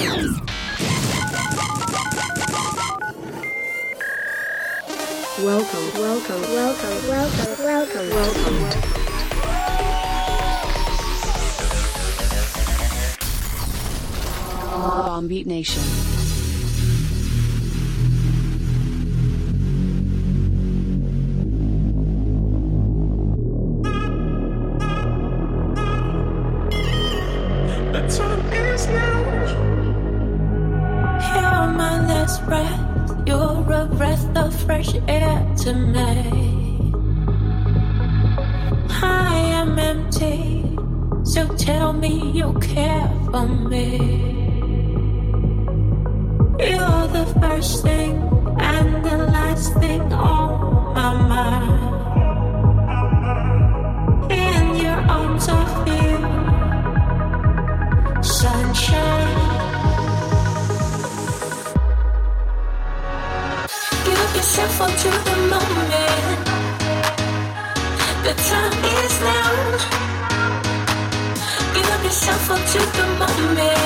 Welcome, welcome, welcome, welcome, welcome, welcome. Bombeat Nation. to me. I am empty, so tell me you care for me. You're the first thing. yourself up to the moment.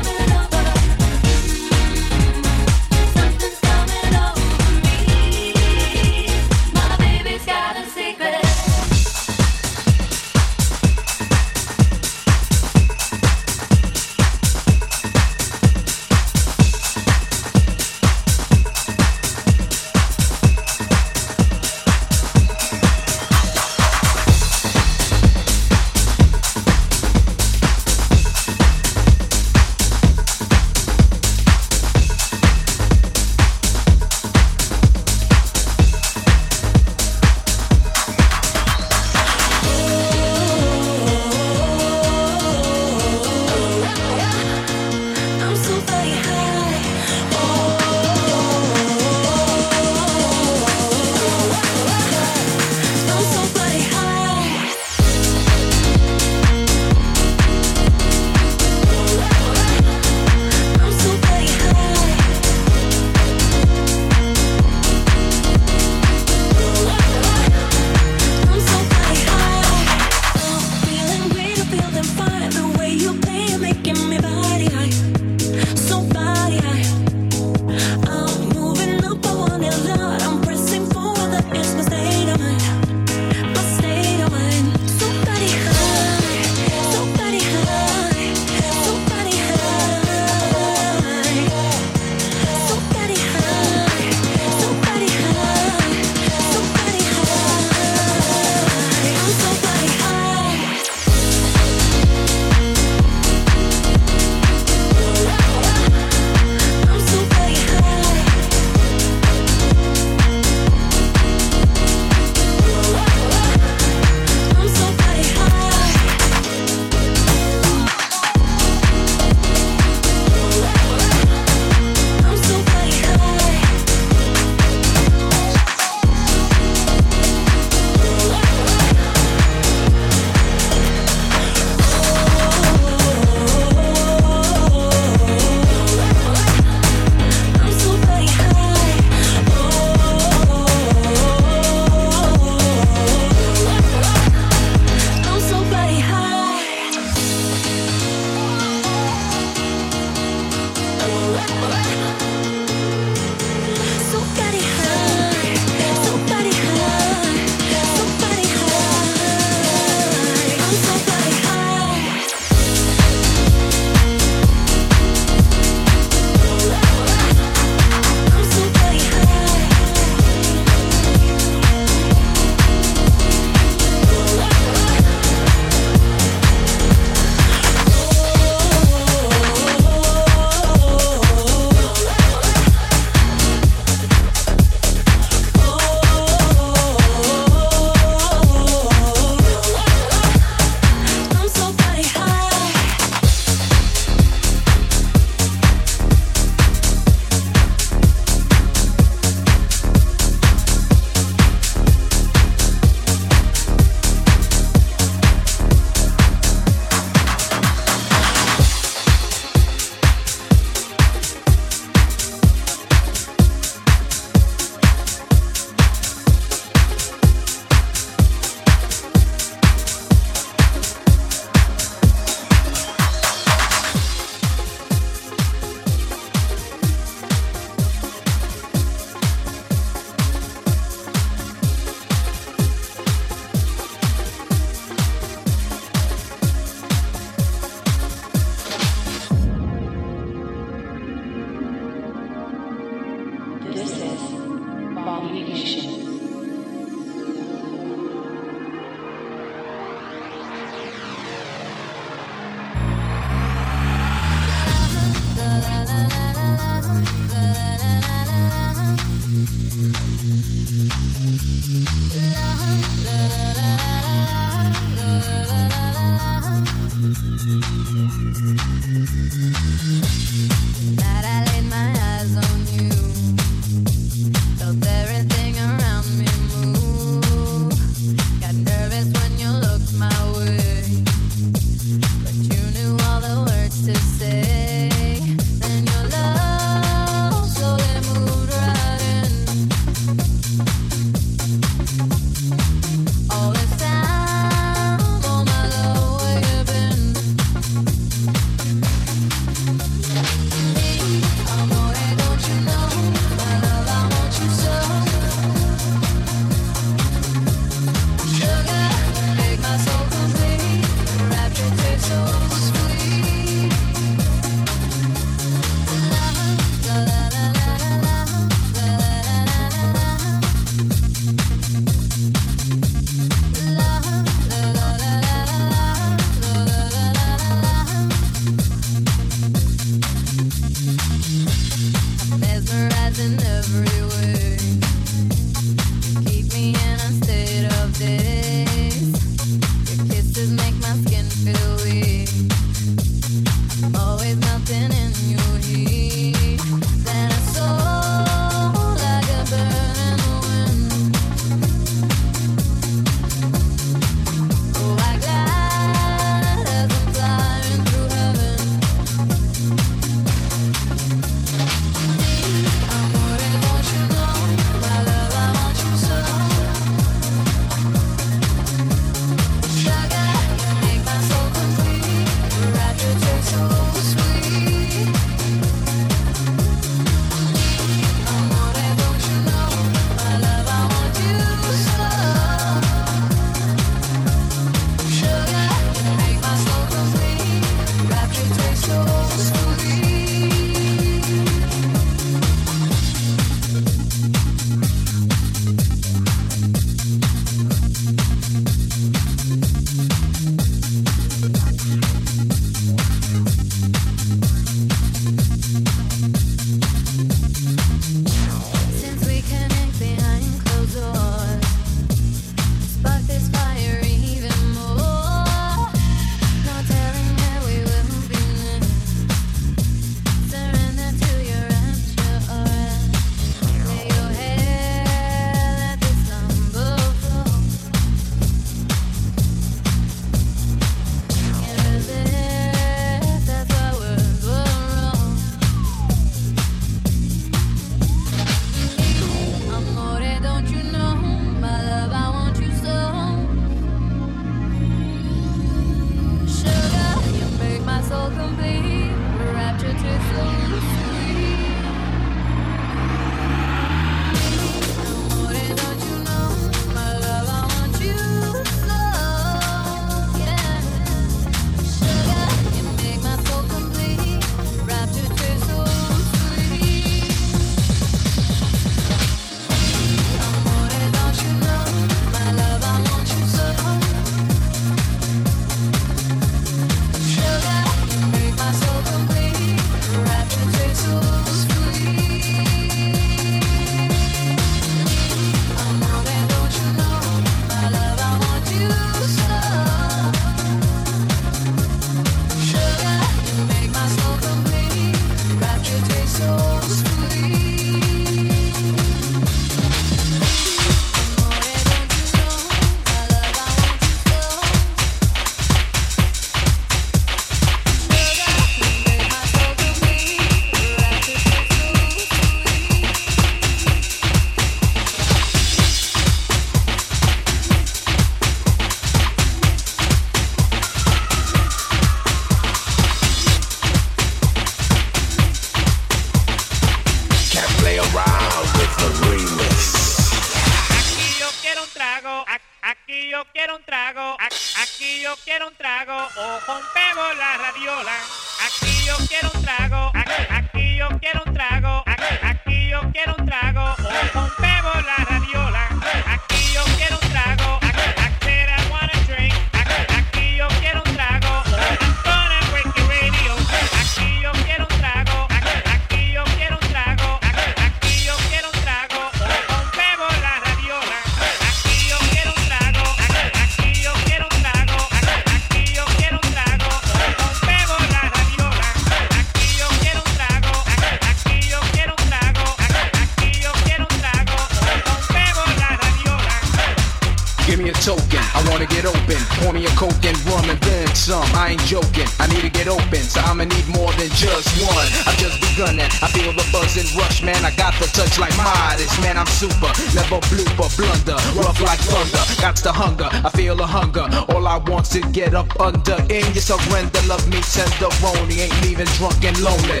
under in you surrender. Love me tenderoni, ain't leaving drunk and lonely.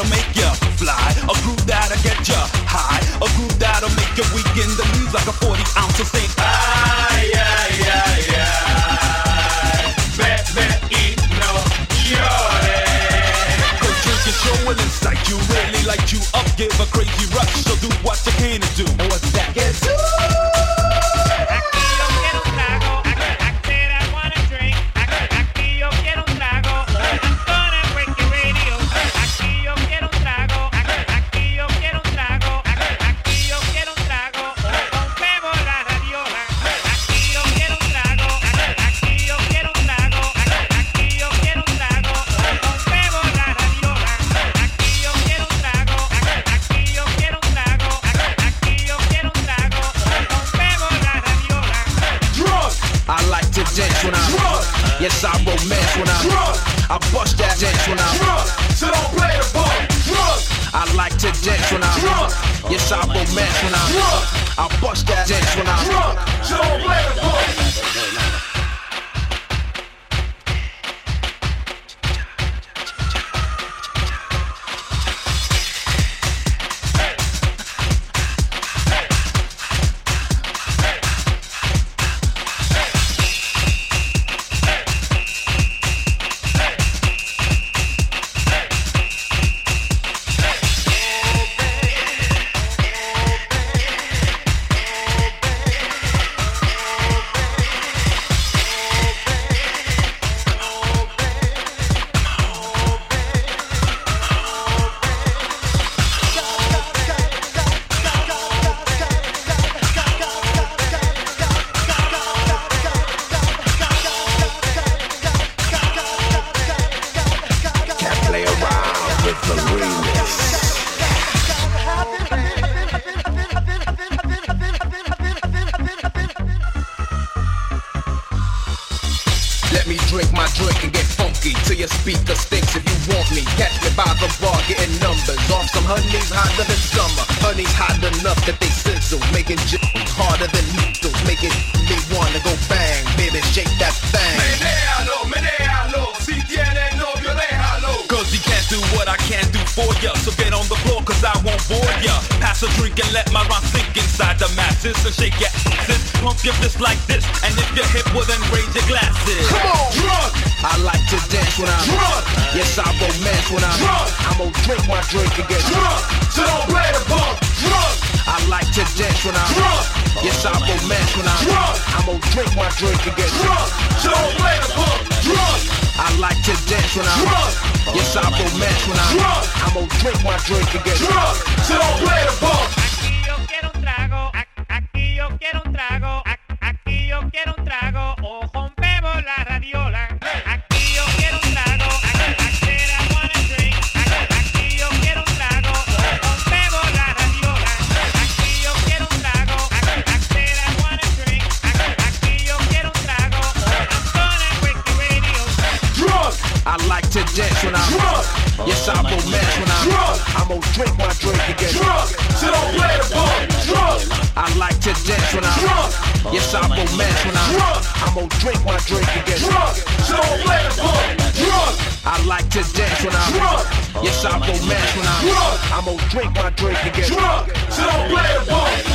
that'll make you fly, a groove that'll get you high, a groove that'll make you weak in the knees like a 40 ounce of St. and let my rhyme sink inside the masses. So shake your asses, pump your fist like this, and if you're hip, well then raise your glasses. Come on, drunk. I like to dance when I'm drunk. Yes, I romance when I'm drunk. I'm gonna drink my drink and get drunk. So don't play the punk. Drunk. I like to dance when I'm drunk. Yes, I romance when I'm drunk. I'm gonna drink my drink and get drunk. So don't play the punk. Drunk. I like to dance when I'm drunk. Yes, I romance when I'm drunk. I'm gonna drink my drink again, drunk. So don't play the punk. I'm gonna drink my drink again. Drunk, don't play the part. Drunk. I like to dance when I'm drunk. Yes, I romance when I'm drunk. I'm gonna drink my drink again. Drunk, don't play the part.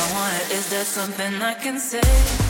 I want it, is there something I can say?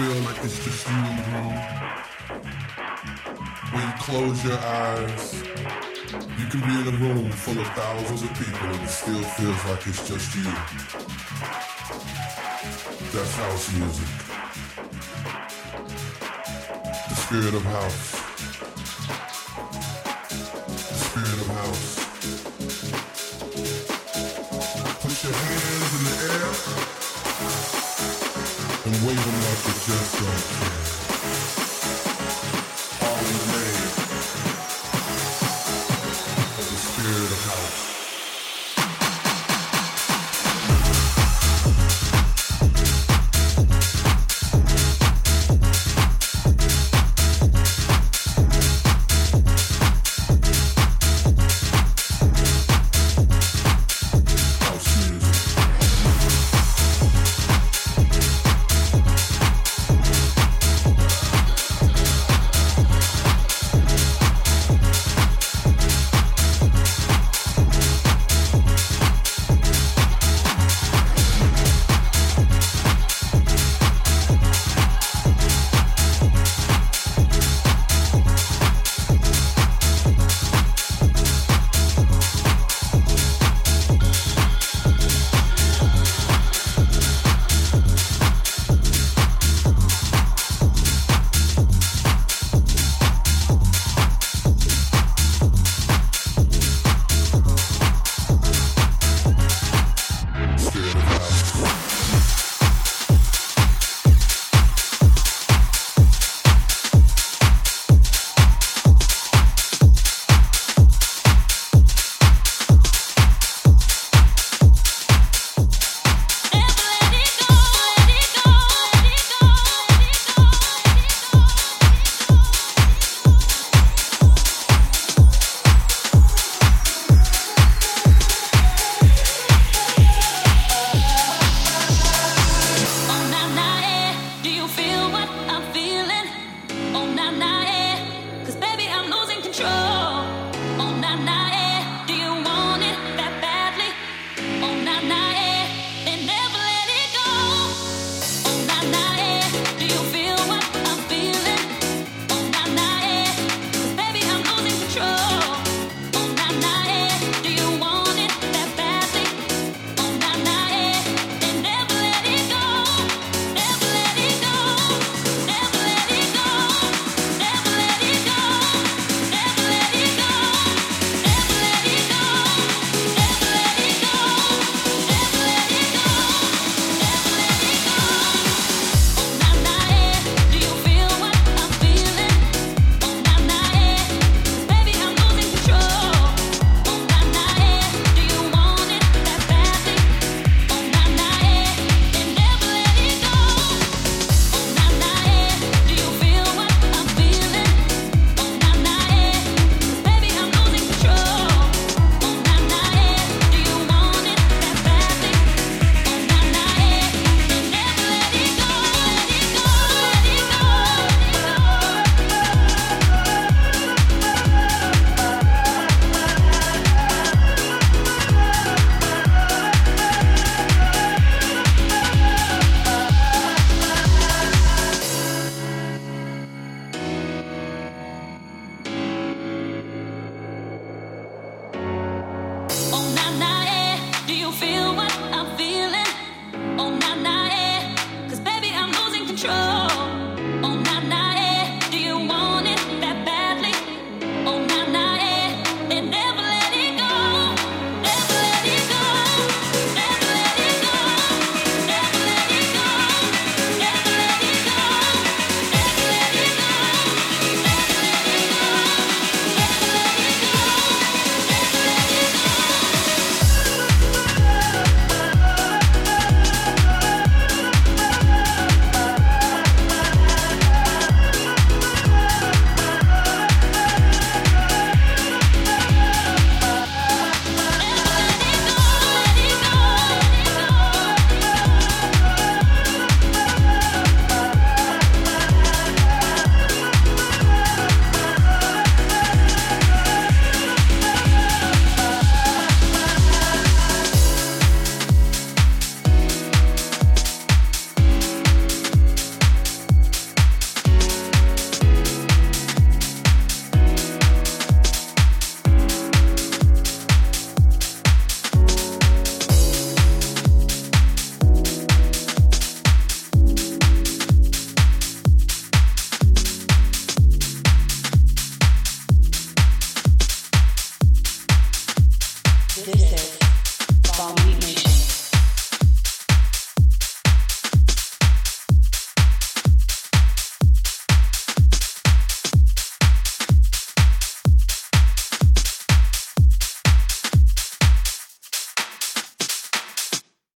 Feel like it's just you in the room. When you close your eyes, you can be in a room full of thousands of people and it still feels like it's just you. That's house music. The spirit of house. All in the name of the spirit of house.